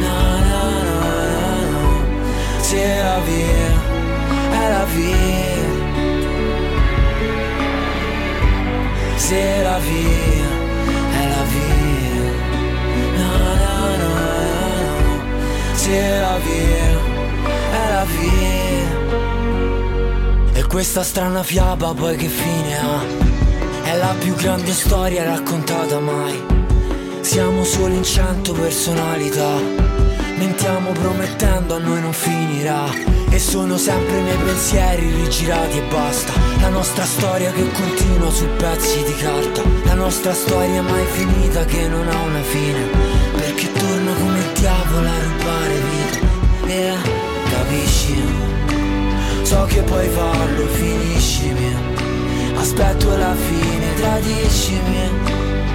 No, no, no, no, no. Se la via è la via. Se la via Se la via è la via. E questa strana fiaba poi che fine ha? È la più grande storia raccontata mai. Siamo solo in cento personalità. Mentiamo promettendo a noi non finirà. E sono sempre i miei pensieri rigirati e basta. La nostra storia che continua su pezzi di carta. La nostra storia mai finita che non ha una fine. Perché il diavolo a rubare vita. E capisci? So che puoi farlo, finiscimi. Aspetto la fine, tradiscimi.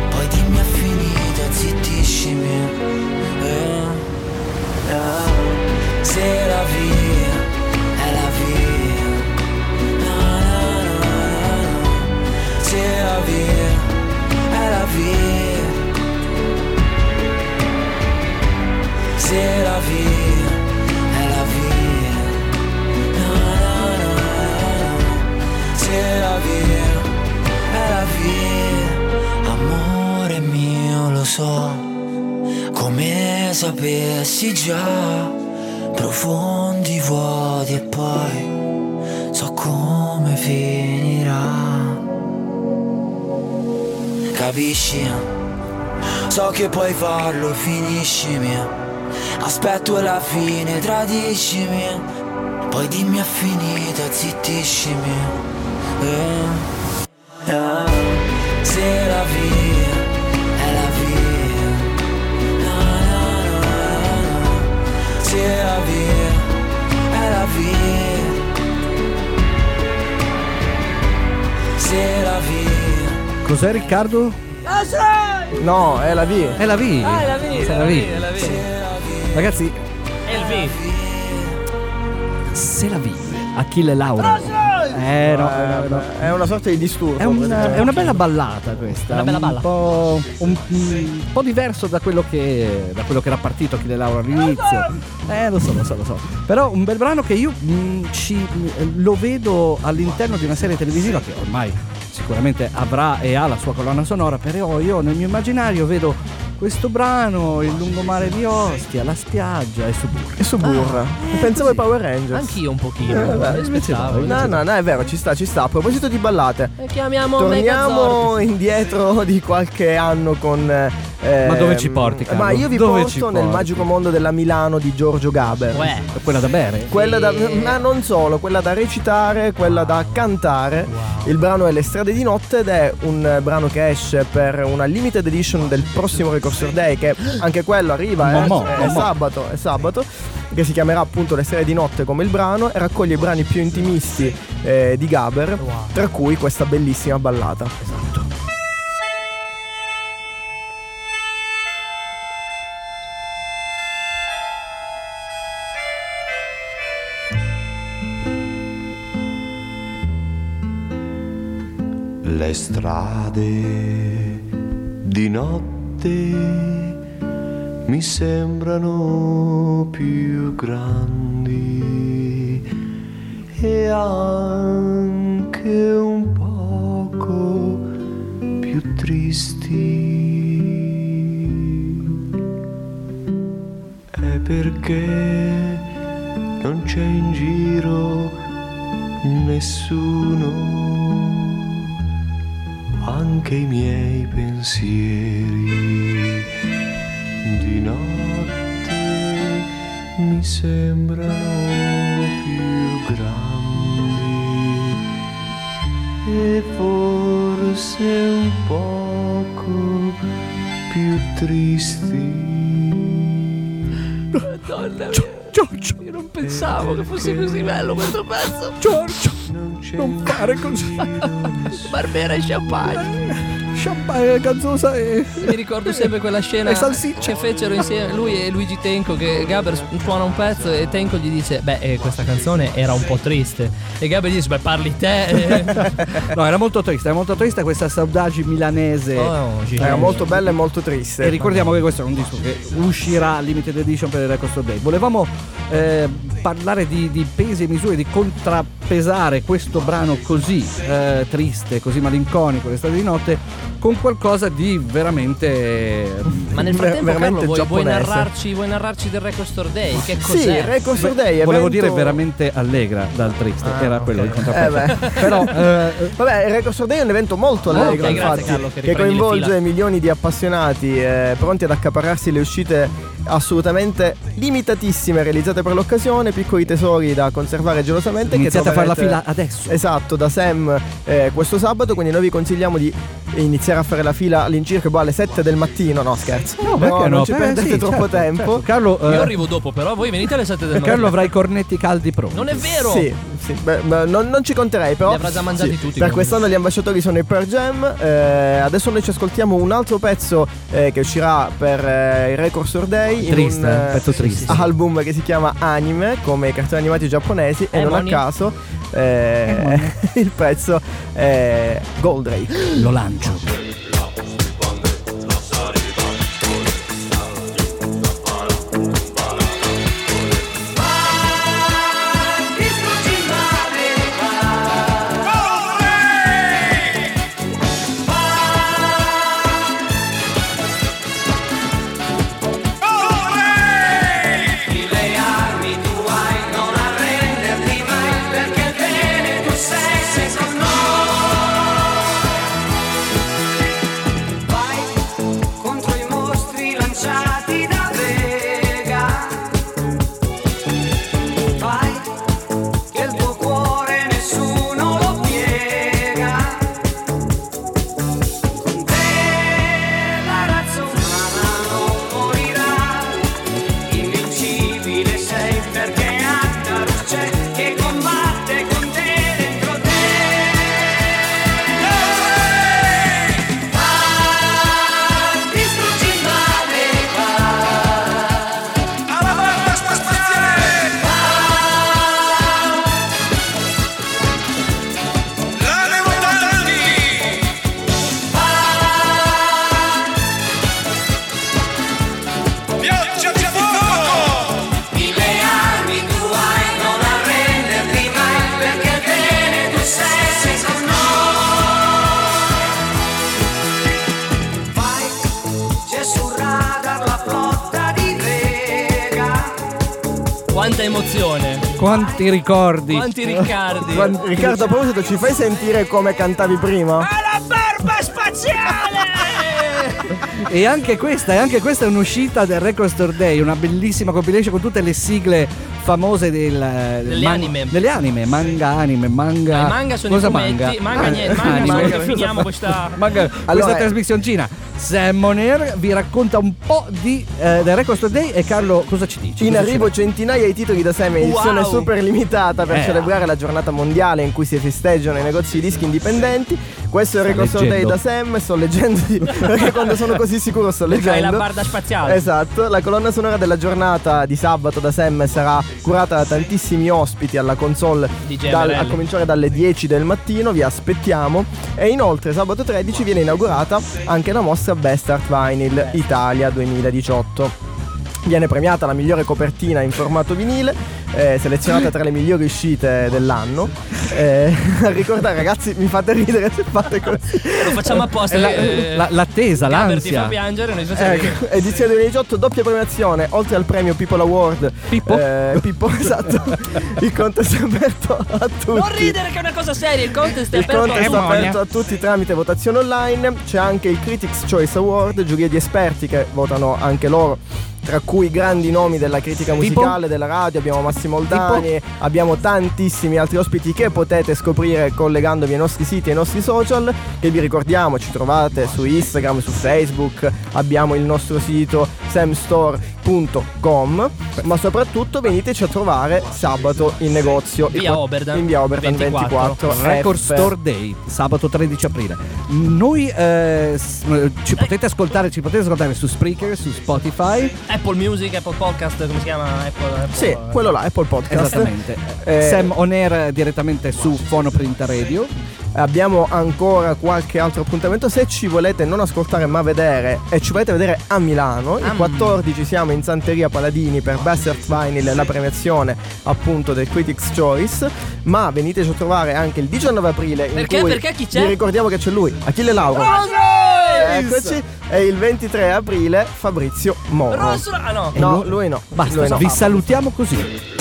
Poi dimmi è finita, zittiscimi. Eh, eh. Se la via è la via. No, no, no. Se la via è la via. se la vie, è la vie. no, no, no, no. se la via è la via Amore mio, lo so, come sapessi già, profondi vuoti e poi so come finirà. Capisci? So che puoi farlo, finisci mia. Aspetto la fine, tradiscimi. Poi dimmi è finita, zittiscimi. Eh, eh, Se la via è la via. No, no, no, no, no. Se la via è la via. Se la via. Cos'è Riccardo? No, è la via. È la V. Ah, è la V, È è la V, è la V. Ragazzi, V. se la vive Achille Lauro. Eh no, eh, no. È una sorta di disturbo. È, un- è una bella ballata questa. Una bella un. Po', un, un po' diverso da quello che da quello che era partito Achille Lauro all'inizio. Eh, lo so, lo so, lo so. Però un bel brano che io mm, ci- lo vedo all'interno di una serie televisiva che ormai sicuramente avrà e ha la sua colonna sonora, però io nel mio immaginario vedo questo brano, il lungomare di Ostia, la spiaggia e Suburra. E su burra. Pensavo ai Power Rangers. Anch'io un pochino. Eh, vabbè, aspettavo. No, no, no, è vero, ci sta, ci sta. A proposito di ballate, E chiamiamo torniamo Megazord. indietro di qualche anno con. Eh, Ma dove ci porti, Carlo? Ma io vi Dove porto nel porti? magico mondo della Milano di Giorgio Gaber. Uè. Quella da bere? Quella da, ma non solo, quella da recitare, quella da cantare. Il brano è Le strade di notte ed è un brano che esce per una limited edition del prossimo Record Day che anche quello arriva, eh, Momò, è, momò. sabato, è sabato, che si chiamerà appunto Le strade di notte come il brano e raccoglie i brani più intimisti eh, di Gaber, tra cui questa bellissima ballata. Le strade di notte mi sembrano più grandi e anche un poco più tristi. È perché non c'è in giro nessuno anche i miei pensieri di notte mi sembrano più grandi e forse un poco più tristi. Giorgio, Io non pensavo che fosse così bello questo pezzo. Giorgio, Non fare così. Barbera e champagne. Champagne, gazzosa e... Mi ricordo sempre quella scena E salsiccia. che fecero insieme lui e Luigi Tenco che Gaber suona un pezzo e Tenco gli dice beh eh, questa canzone era un po' triste e Gaber gli dice beh parli te eh." [LAUGHS] No, era molto triste, era molto triste questa saudade milanese. Oh. Era molto bella e molto triste. E ricordiamo che questo è un disco che uscirà limited edition per il Record Store Day. Volevamo eh, parlare di, di pesi e misure, di contrappesare questo brano così eh, triste, così malinconico, l'estate di notte, con qualcosa di veramente. [LAUGHS] ma nel frattempo Carlo vuoi, vuoi narrarci, vuoi narrarci del Record Store Day che Sì, cos'è? Record Store Day Volevo evento- dire veramente allegra dal triste, Ah, era ok. quello il Eh contrappeso. beh. [LAUGHS] Però eh, Vabbè, il Record Store Day è un evento molto allegro, ok, grazie, infatti, Carlo, che che coinvolge milioni di appassionati eh, pronti ad accaparrarsi le uscite assolutamente limitatissime realizzate per l'occasione, piccoli tesori da conservare gelosamente. iniziate a che fare la fila adesso. Esatto, da Sam eh, questo sabato, quindi noi vi consigliamo di iniziare a fare la fila all'incirca boh, alle 7 del mattino, no scherzo. No, Però perché non no? ci Eh, perdete sì, troppo certo, tempo. certo. Carlo, eh, io arrivo dopo però voi venite alle 7 del mattino Carlo avrà i cornetti caldi pronti. non è vero Sì, sì, beh, non, non ci conterei, però. Li avrà già mangiati sì, tutti, Per comunque. quest'anno gli ambasciatori sono i Per Jam. eh, adesso noi ci ascoltiamo un altro pezzo eh, che uscirà per eh, il Record Store Day. Triste, in un eh, pezzo triste. album che si chiama Anime, come i cartoni animati giapponesi. E non a Emoni. caso eh, [LAUGHS] il pezzo è Goldrake. Lo lancio. Quanti ricordi. Quanti Riccardi. Guarda, Riccardo, a proposito, ci fai sentire come cantavi prima? La barba spaziale! E anche questa, e anche questa è un'uscita del Record Store Day, una bellissima compilation con tutte le sigle famose del, del Delle anime. Delle anime, manga anime, manga. I manga sono i cosa fumetti. manga? Manga niente, manga sono che finiamo questa- Manga, Allora, questa eh, trasmissioncina. Sam Moner vi racconta un po' di, eh, del Record Store Day e Carlo cosa ci dice? In Cosa arrivo centinaia di titoli da Sam, edizione Wow. super limitata per Eh. celebrare la giornata mondiale in cui si festeggiano i negozi di dischi indipendenti. Questo è il Record Store Day da. Sam, sto leggendo [LAUGHS] perché quando sono così sicuro sto leggendo. la barda spaziale. Esatto, la colonna sonora della giornata di sabato da Sam sarà curata da tantissimi ospiti alla console dal- a cominciare dalle 10 del mattino, vi aspettiamo. E inoltre sabato 13 viene inaugurata anche la mostra Best Art Vinyl Italia 2018. Viene premiata la migliore copertina in formato vinile, eh, selezionata tra le migliori uscite dell'anno. Eh, [LAUGHS] a ricordare ragazzi, mi fate ridere se fate così. Lo facciamo apposta. È la- eh, la- l'attesa, Gaber ti l'ansia. fa piangere, noi Ecco, edizione 2018, doppia premiazione, oltre al premio People Award. Pippo? eh, Pippo, [LAUGHS] esatto. Il contest è aperto a tutti. Non ridere che è una cosa seria, il contest è Il aperto contest è a aperto a tutti tramite votazione online. C'è anche il Critics Choice Award, giuria di esperti che votano anche loro. Tra cui grandi nomi della critica Tipo? musicale, della radio, abbiamo Massimo Oldani, abbiamo tantissimi altri ospiti che potete scoprire collegandovi ai nostri siti e ai nostri social, che vi ricordiamo ci trovate su Instagram, su Facebook, abbiamo il nostro sito samstore.com, ma soprattutto veniteci a trovare sabato in negozio Via in- Oberdan, in via Oberdan 24. 24, Record. Store Day, sabato 13 aprile. Noi eh, ci potete ascoltare, ci potete ascoltare su Spreaker, su Spotify. Apple Music, Apple Podcast, come si chiama? Apple, Apple- Sì, quello là, Apple Podcast. Esattamente. Eh, Sam On Air direttamente su Fono Print Radio. Abbiamo ancora qualche altro appuntamento. Se ci volete non ascoltare ma vedere e ci volete vedere a Milano, il 14 siamo in Santeria Paladini per Best Art Vinyl, la premiazione appunto del Critics Choice. Ma veniteci a trovare anche il 19 aprile. in Perché? cui Perché chi c'è? Vi ricordiamo che c'è lui, Achille Lauro. Eccoci. E il 23 aprile Fabrizio Moro. Rosso, ah no. No, lui no. Basta, Lui no. vi salutiamo così.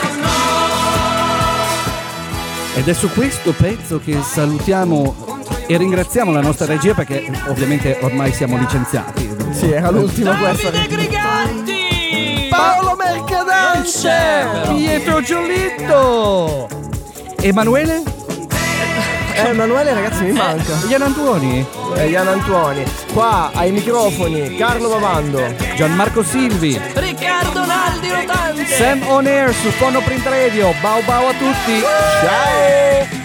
Con noi. Ed è su questo pezzo che salutiamo e ringraziamo la nostra regia perché ovviamente ormai siamo licenziati. Sì, era l'ultima questa. Davide Griganti! Paolo Mercadante! Pietro Giolitto! Emanuele? Eh, Emanuele ragazzi mi manca. Ian Antuoni? Eh, Ian Antuoni. Qua ai microfoni Carlo Bavando. Gianmarco Silvi? Riccardo Naldi Rotante! Sam On Air su Fono Print Radio. Bau bau a tutti! Ciao!